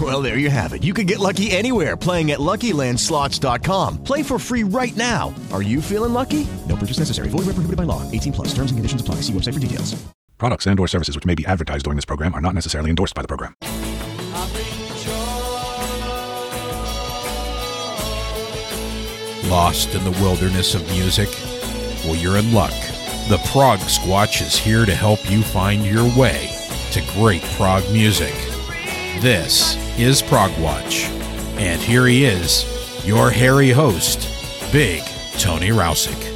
Well, there you have it. You can get lucky anywhere playing at LuckyLandSlots.com. Play for free right now. Are you feeling lucky? No purchase necessary. Void where prohibited by law. 18 plus. Terms and conditions apply. See website for details. Products and or services which may be advertised during this program are not necessarily endorsed by the program. Lost in the wilderness of music? Well, you're in luck. The Prog Squatch is here to help you find your way to great prog music. This is Prog Watch, and here he is, your hairy host, Big Tony Rowsick.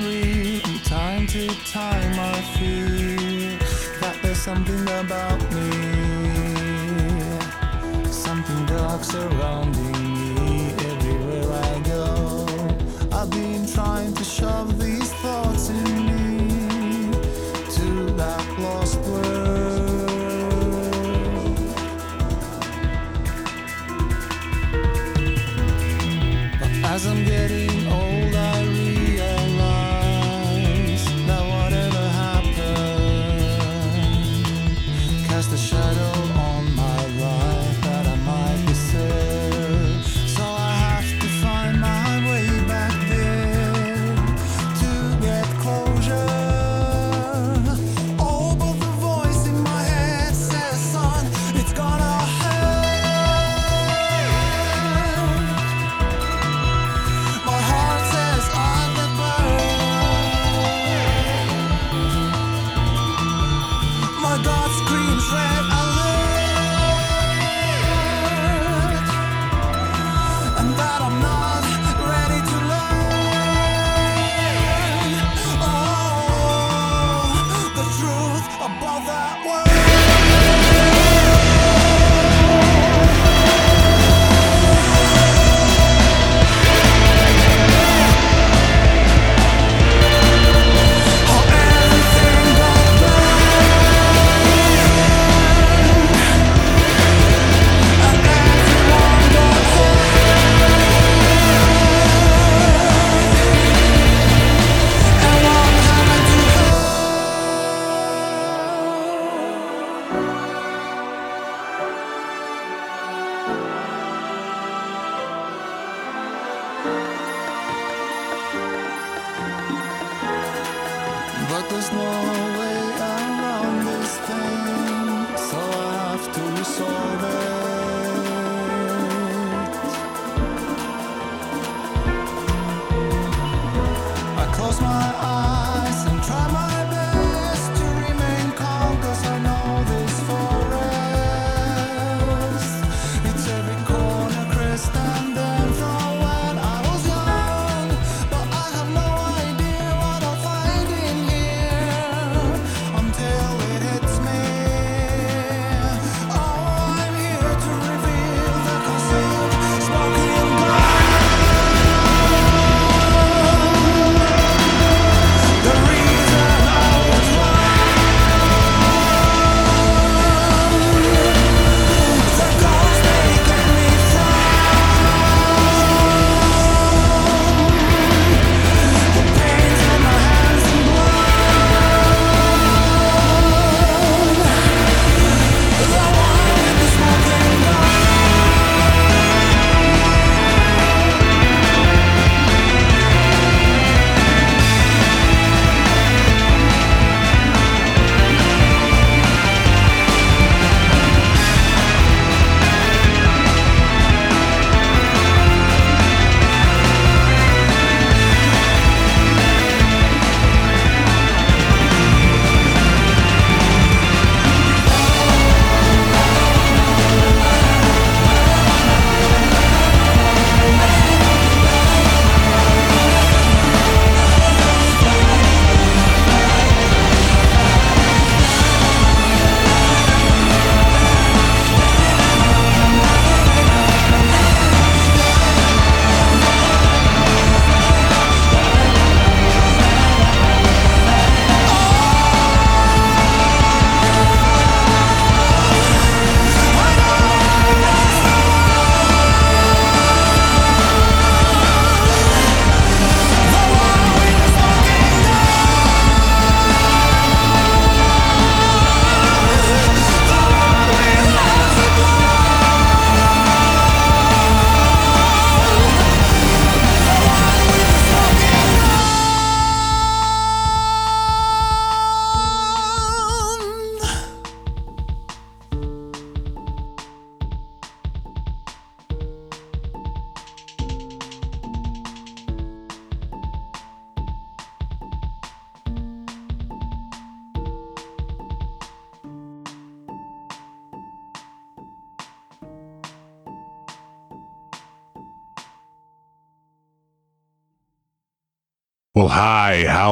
From time to time, I feel that there's something about me, something dark surrounding me everywhere I go. I've been trying to shove these.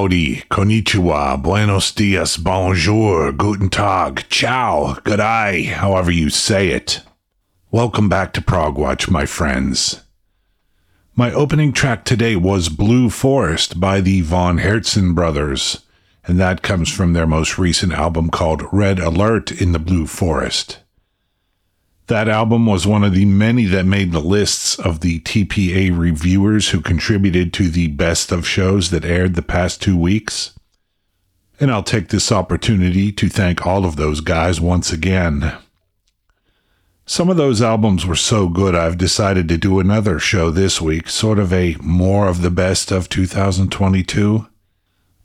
Howdy, konnichiwa, buenos dias, bonjour, guten tag, ciao, good eye, however you say it. Welcome back to Prog Watch, my friends. My opening track today was Blue Forest by the Von Hertzen brothers, and that comes from their most recent album called Red Alert in the Blue Forest. That album was one of the many that made the lists of the TPA reviewers who contributed to the best of shows that aired the past two weeks. And I'll take this opportunity to thank all of those guys once again. Some of those albums were so good, I've decided to do another show this week, sort of a more of the best of 2022.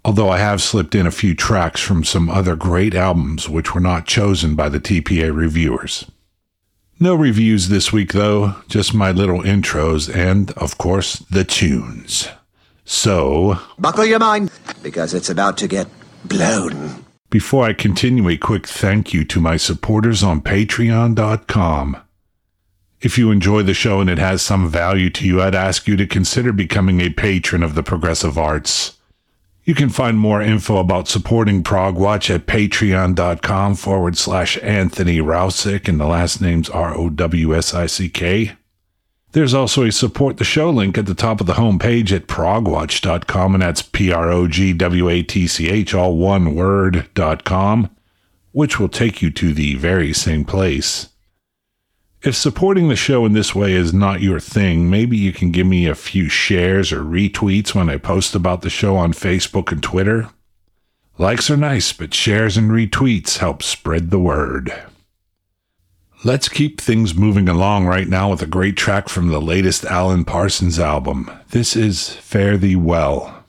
Although I have slipped in a few tracks from some other great albums which were not chosen by the TPA reviewers. No reviews this week, though, just my little intros and, of course, the tunes. So, buckle your mind, because it's about to get blown. Before I continue, a quick thank you to my supporters on Patreon.com. If you enjoy the show and it has some value to you, I'd ask you to consider becoming a patron of the Progressive Arts. You can find more info about supporting Prog Watch at patreon.com forward slash Anthony Rowsick, and the last name's R O W S I C K. There's also a support the show link at the top of the homepage at progwatch.com, and that's P R O G W A T C H, all one word, dot com, which will take you to the very same place. If supporting the show in this way is not your thing, maybe you can give me a few shares or retweets when I post about the show on Facebook and Twitter. Likes are nice, but shares and retweets help spread the word. Let's keep things moving along right now with a great track from the latest Alan Parsons album. This is Fare Thee Well.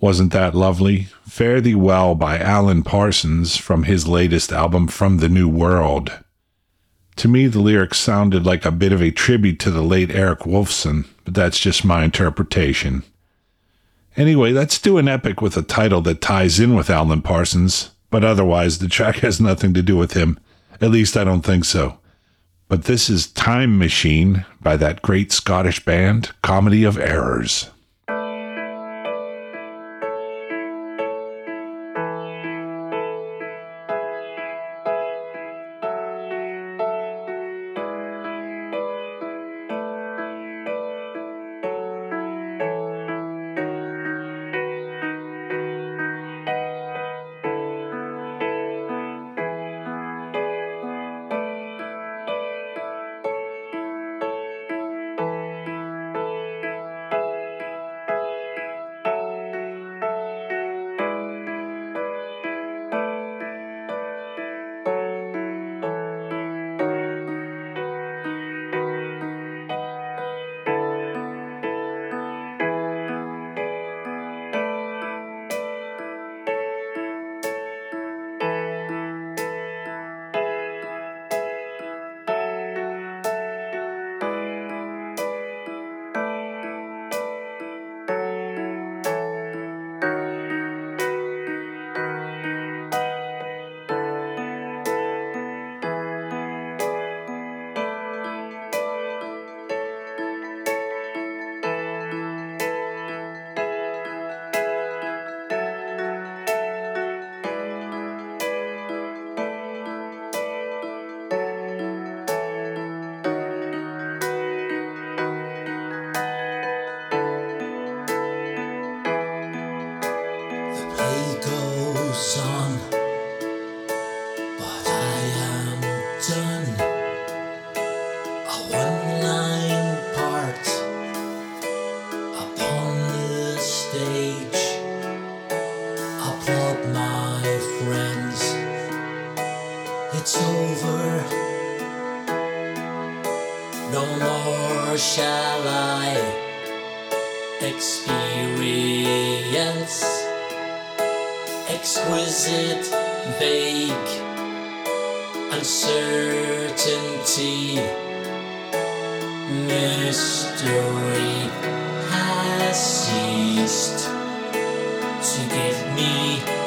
Wasn't that lovely? Fare Thee Well by Alan Parsons from his latest album, From the New World. To me, the lyrics sounded like a bit of a tribute to the late Eric Woolfson, but that's just my interpretation. Anyway, let's do an epic with a title that ties in with Alan Parsons, but otherwise the track has nothing to do with him. At least I don't think so. But this is Time Machine by that great Scottish band, Comedy of Errors. Mystery has ceased to give me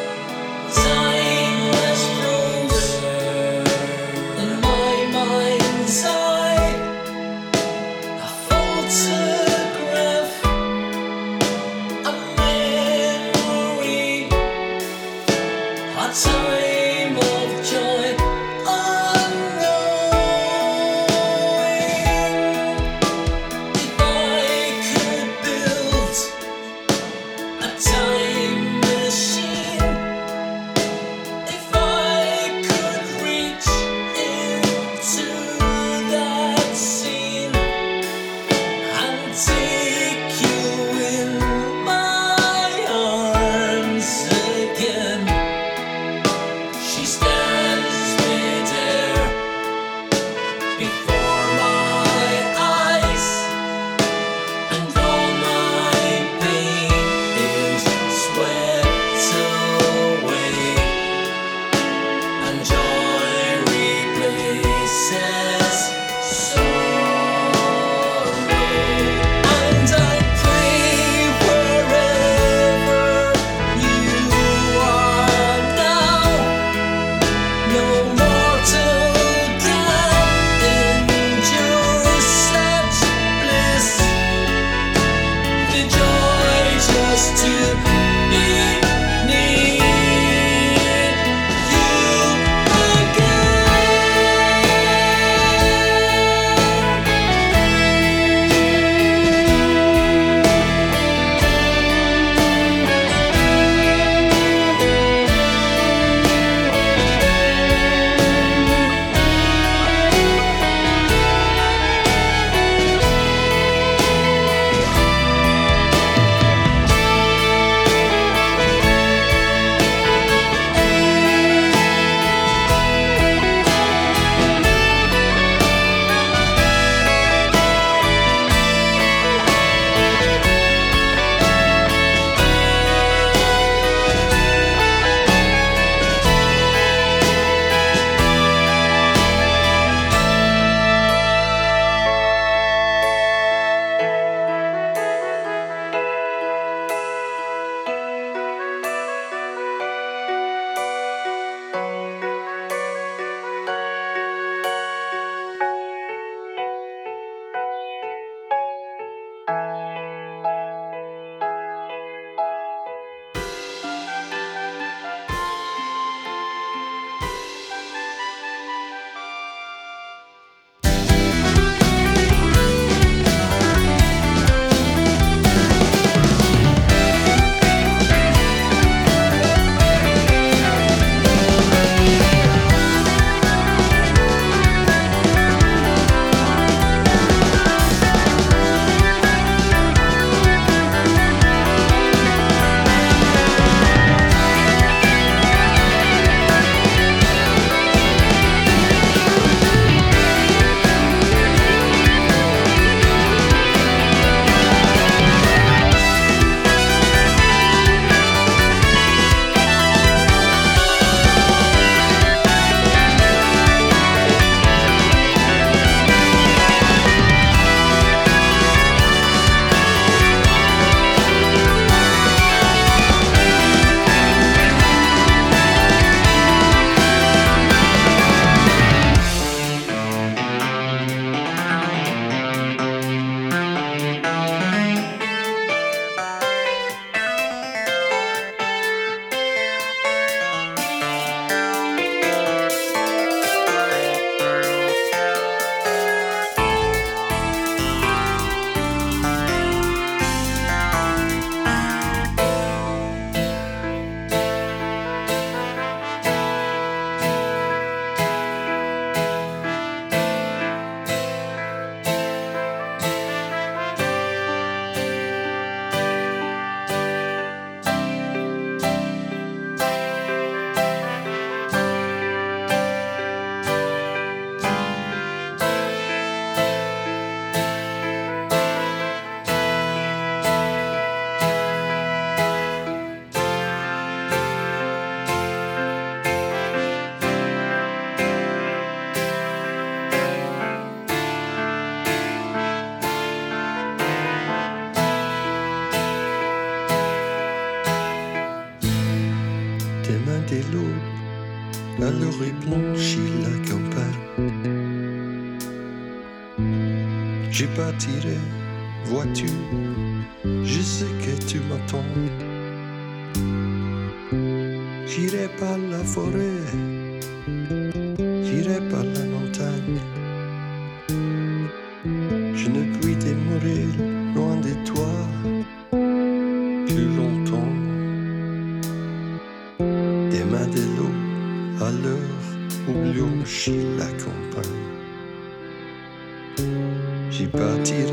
J'y J'y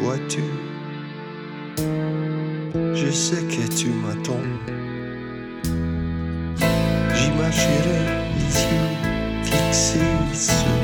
vois-tu. Je sais que tu m'attends. J'y marcherai les yeux fixés sur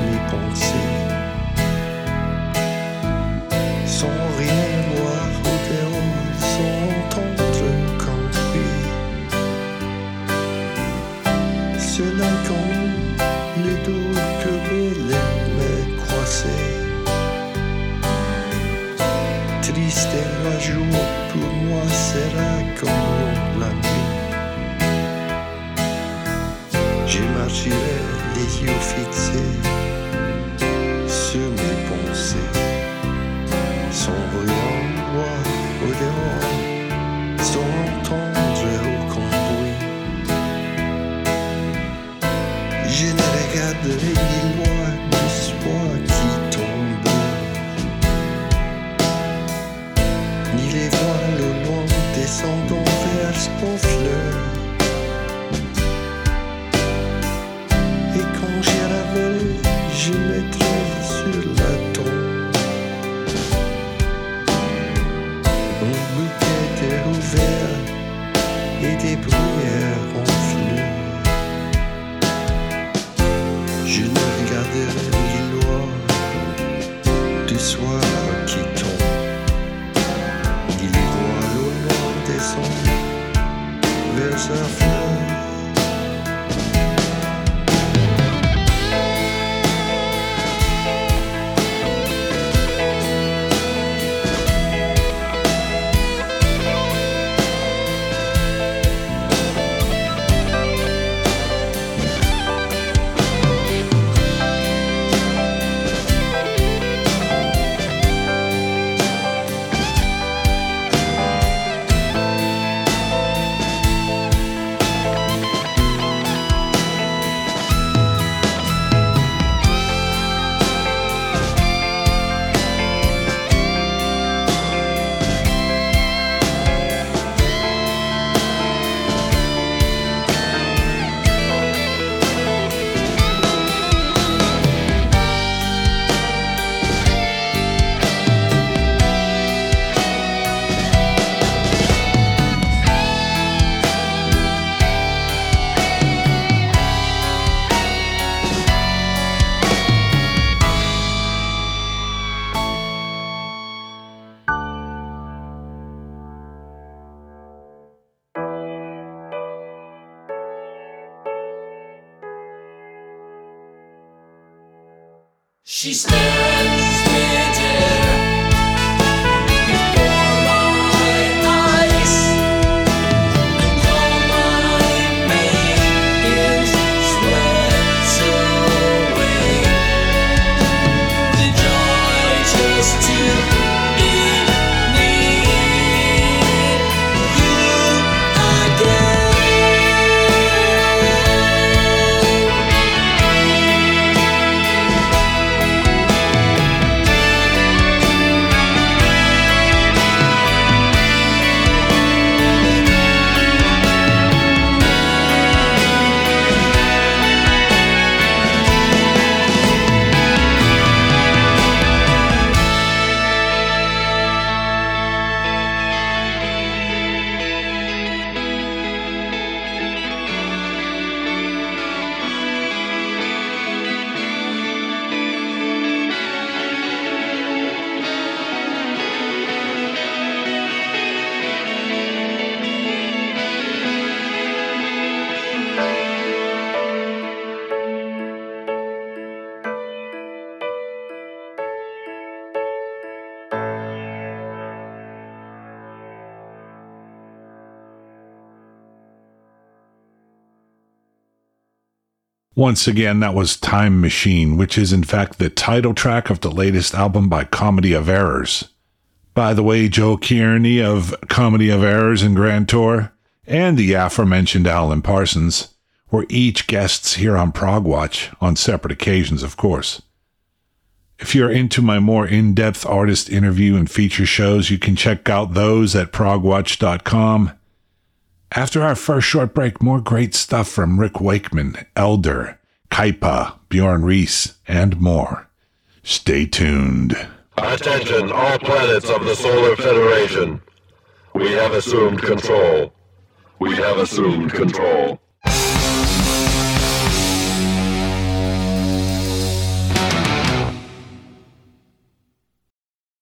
She stands. Once again, that was Time Machine, which is in fact the title track of the latest album by Comedy of Errors. By the way, Joe Cairney of Comedy of Errors and Grand Tour, and the aforementioned Alan Parsons, were each guests here on Prog Watch, on separate occasions, of course. If you're into my more in depth artist interview and feature shows, you can check out those at progwatch.com. After our first short break, more great stuff from Rick Wakeman, Elder, Kaipa, Bjorn Riis, and more. Stay tuned. Attention, all planets of the Solar Federation. We have assumed control. We have assumed control.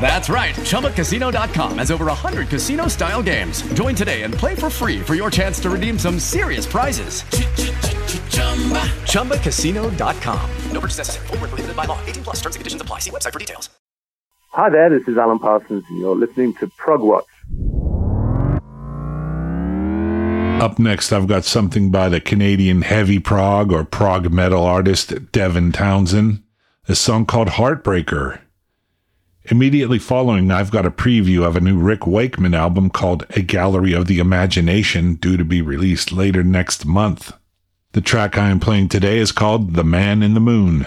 That's right. ChumbaCasino.com has over 100 casino style games. Join today and play for free for your chance to redeem some serious prizes. ChumbaCasino.com. No purchase necessary. Void where prohibited by law. 18 plus terms and conditions apply. See website for details. Hi there, this is Alan Parsons, and you're listening to Prog Watch. Up next, I've got something by the Canadian heavy prog or prog metal artist Devin Townsend, a song called Heartbreaker. Immediately following, I've got a preview of a new Rick Wakeman album called A Gallery of the Imagination, due to be released later next month. The track I am playing today is called The Man in the Moon.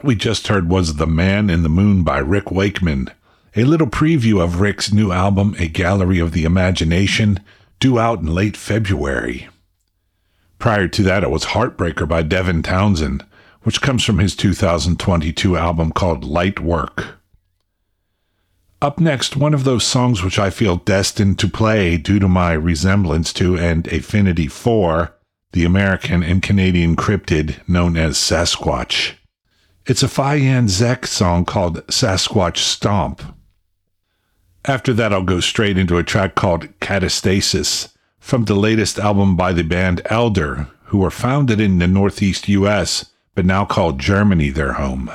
What we just heard was The Man in the Moon by Rick Wakeman, a little preview of Rick's new album, A Gallery of the Imagination, due out in late February. Prior to that, it was Heartbreaker by Devin Townsend, which comes from his 2022 album called Light Work. Up next, one of those songs which I feel destined to play due to my resemblance to and affinity for the American and Canadian cryptid known as Sasquatch. It's a Phi Yaan-Zek song called Sasquatch Stomp. After that, I'll go straight into a track called Catastasis from the latest album by the band Elder, who were founded in the Northeast US, but now call Germany their home.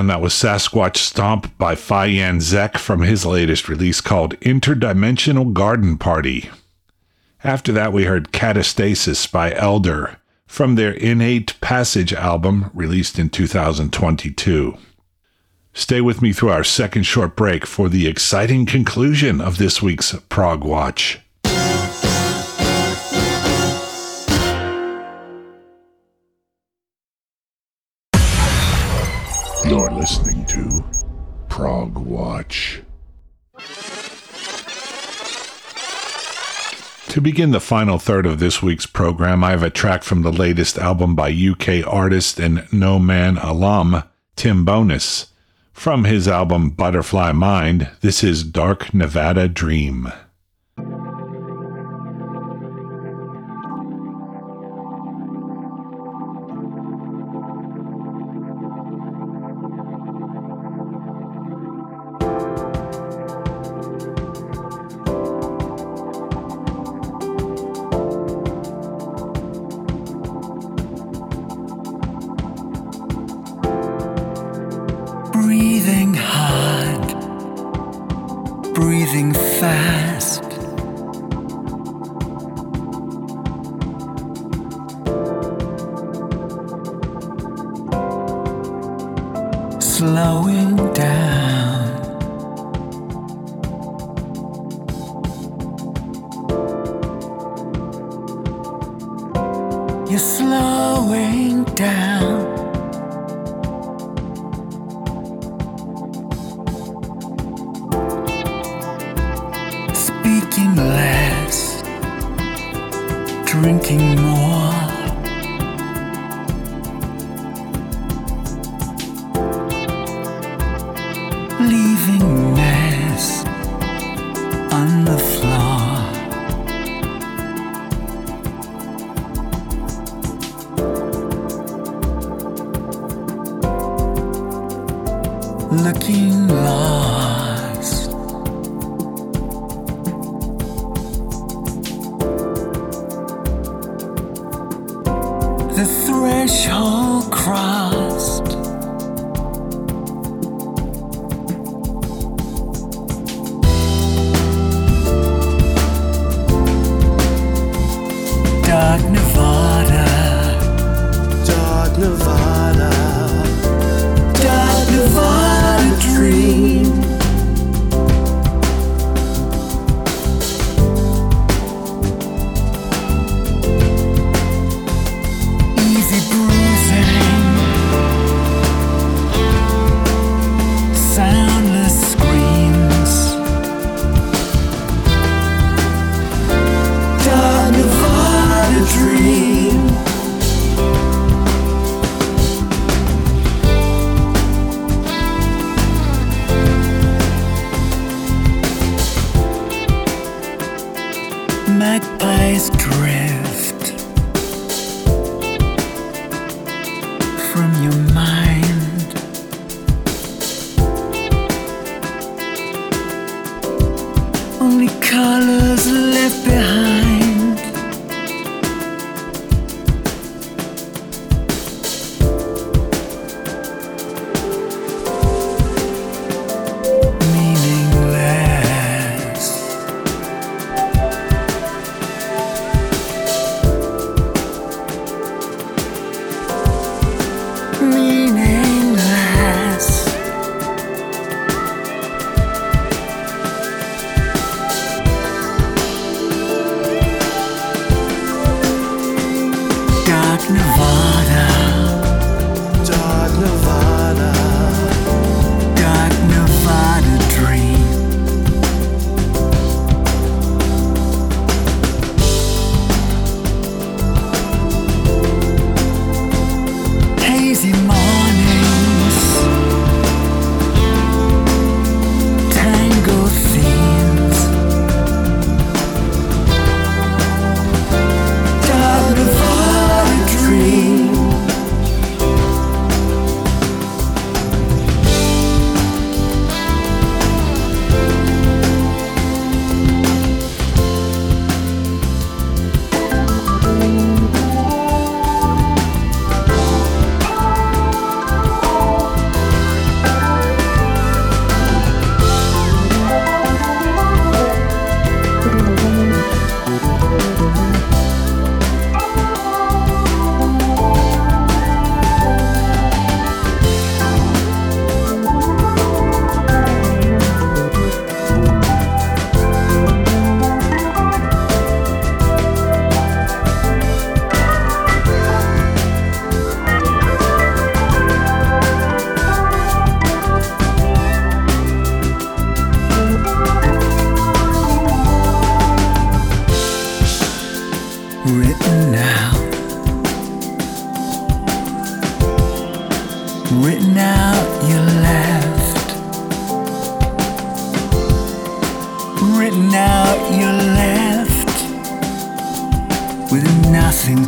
Again, that was Sasquatch Stomp by Phi Yaan-Zek from his latest release called Interdimensional Garden Party. After that, we heard Catastasis by Elder from their Innate Passage album released in 2022. Stay with me through our second short break for the exciting conclusion of this week's Prog Watch. Listening to Prog Watch. To begin the final third of this week's program, I have a track from the latest album by UK artist and No Man alum, Tim Bowness. From his album Butterfly Mind, this is Dark Nevada Dream.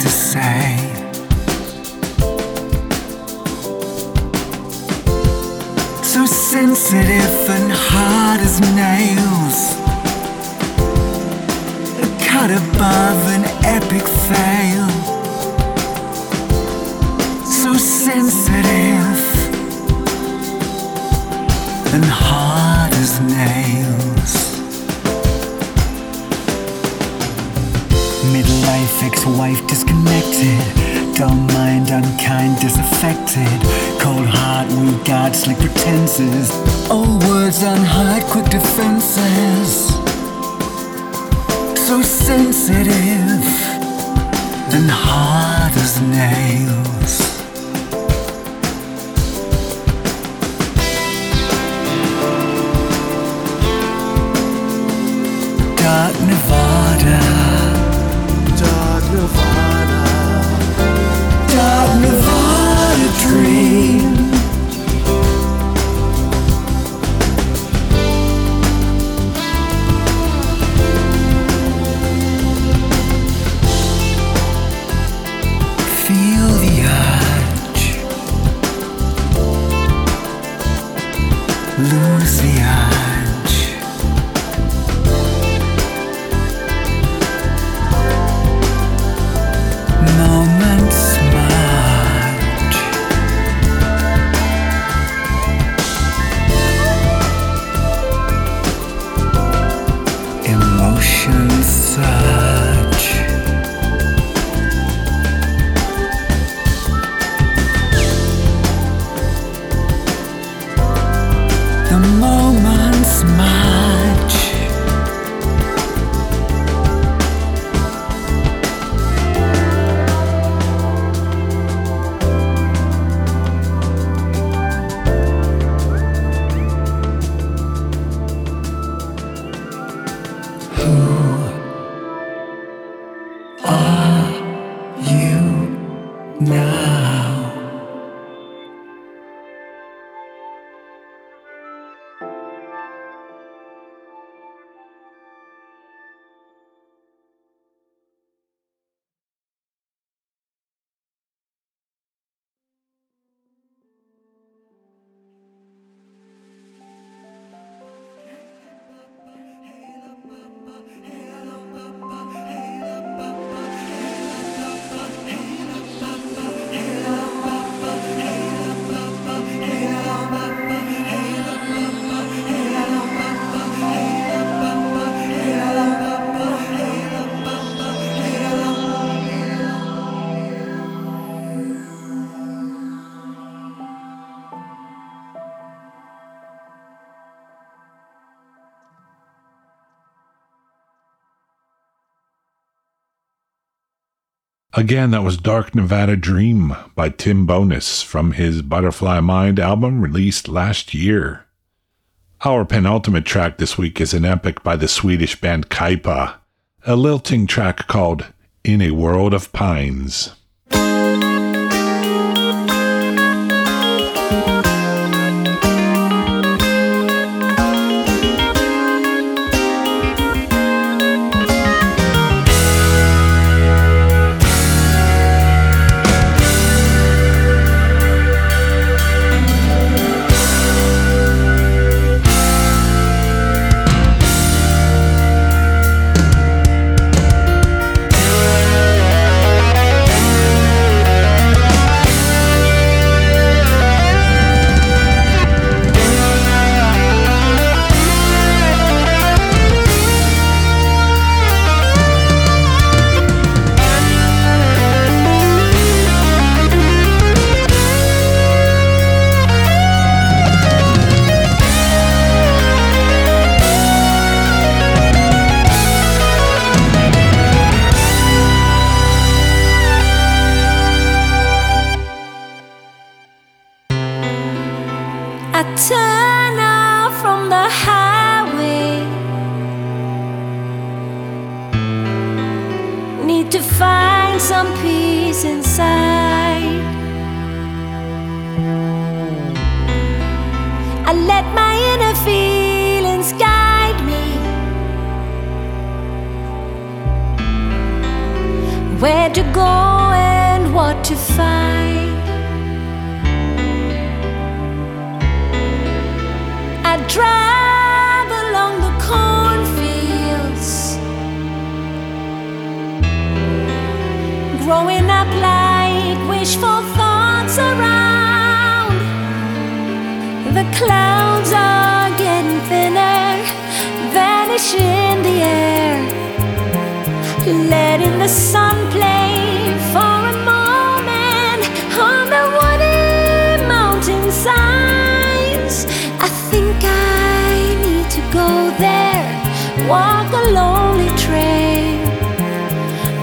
To say. So sensitive and hard as nails, A cut above an epic fail. So sensitive and hard as nails. Midlife ex-wife disconnected. Dull mind, unkind, disaffected. Cold heart, weak guard, slick pretenses. Old words unheard, quick defenses. So sensitive and hard as nails. Dark Nevada. Dream. Again, that was Dark Nevada Dream by Tim Bowness from his Butterfly Mind album released last year. Our penultimate track this week is an epic by the Swedish band Kaipa, a lilting track called In a World of Pines.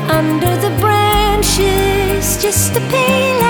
Under the branches, just a pale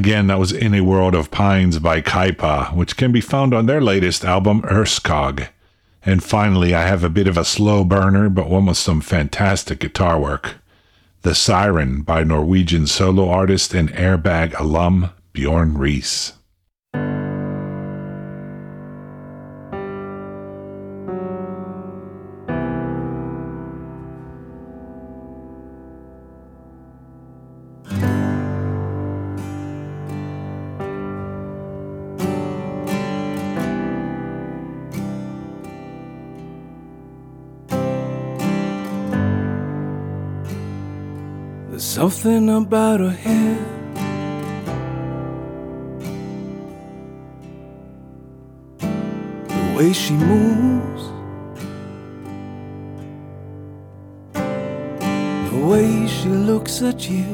Again, that was In a World of Pines by Kaipa, which can be found on their latest album, Urskog. And finally, I have a bit of a slow burner, but one with some fantastic guitar work. The Siren by Norwegian solo artist and Airbag alum Bjorn Riis. There's something about her hair. The way she moves. The way she looks at you.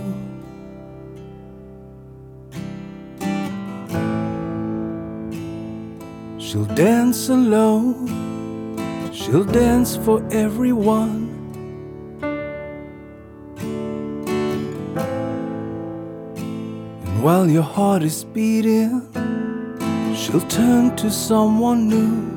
She'll dance alone. She'll dance for everyone. While your heart is beating, she'll turn to someone new.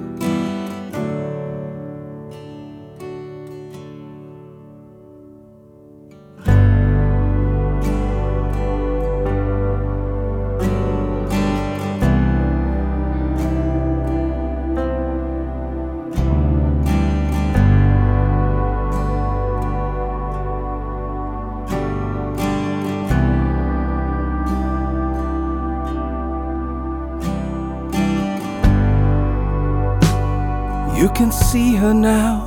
Now,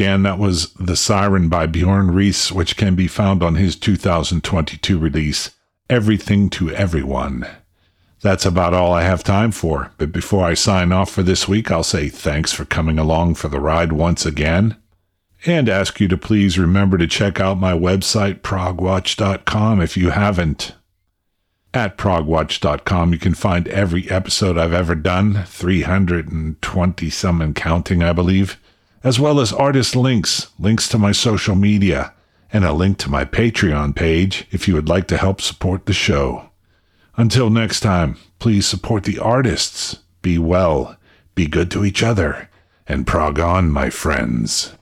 Again, that was The Siren by Bjorn Riis, which can be found on his 2022 release, Everything to Everyone. That's about all I have time for, but before I sign off for this week, I'll say thanks for coming along for the ride once again, and ask you to please remember to check out my website, progwatch.com, if you haven't. At progwatch.com, you can find every episode I've ever done, 320 some and counting, I believe as well as artist links, links to my social media, and a link to my Patreon page if you would like to help support the show. Until next time, please support the artists, be well, be good to each other, and prog on, my friends.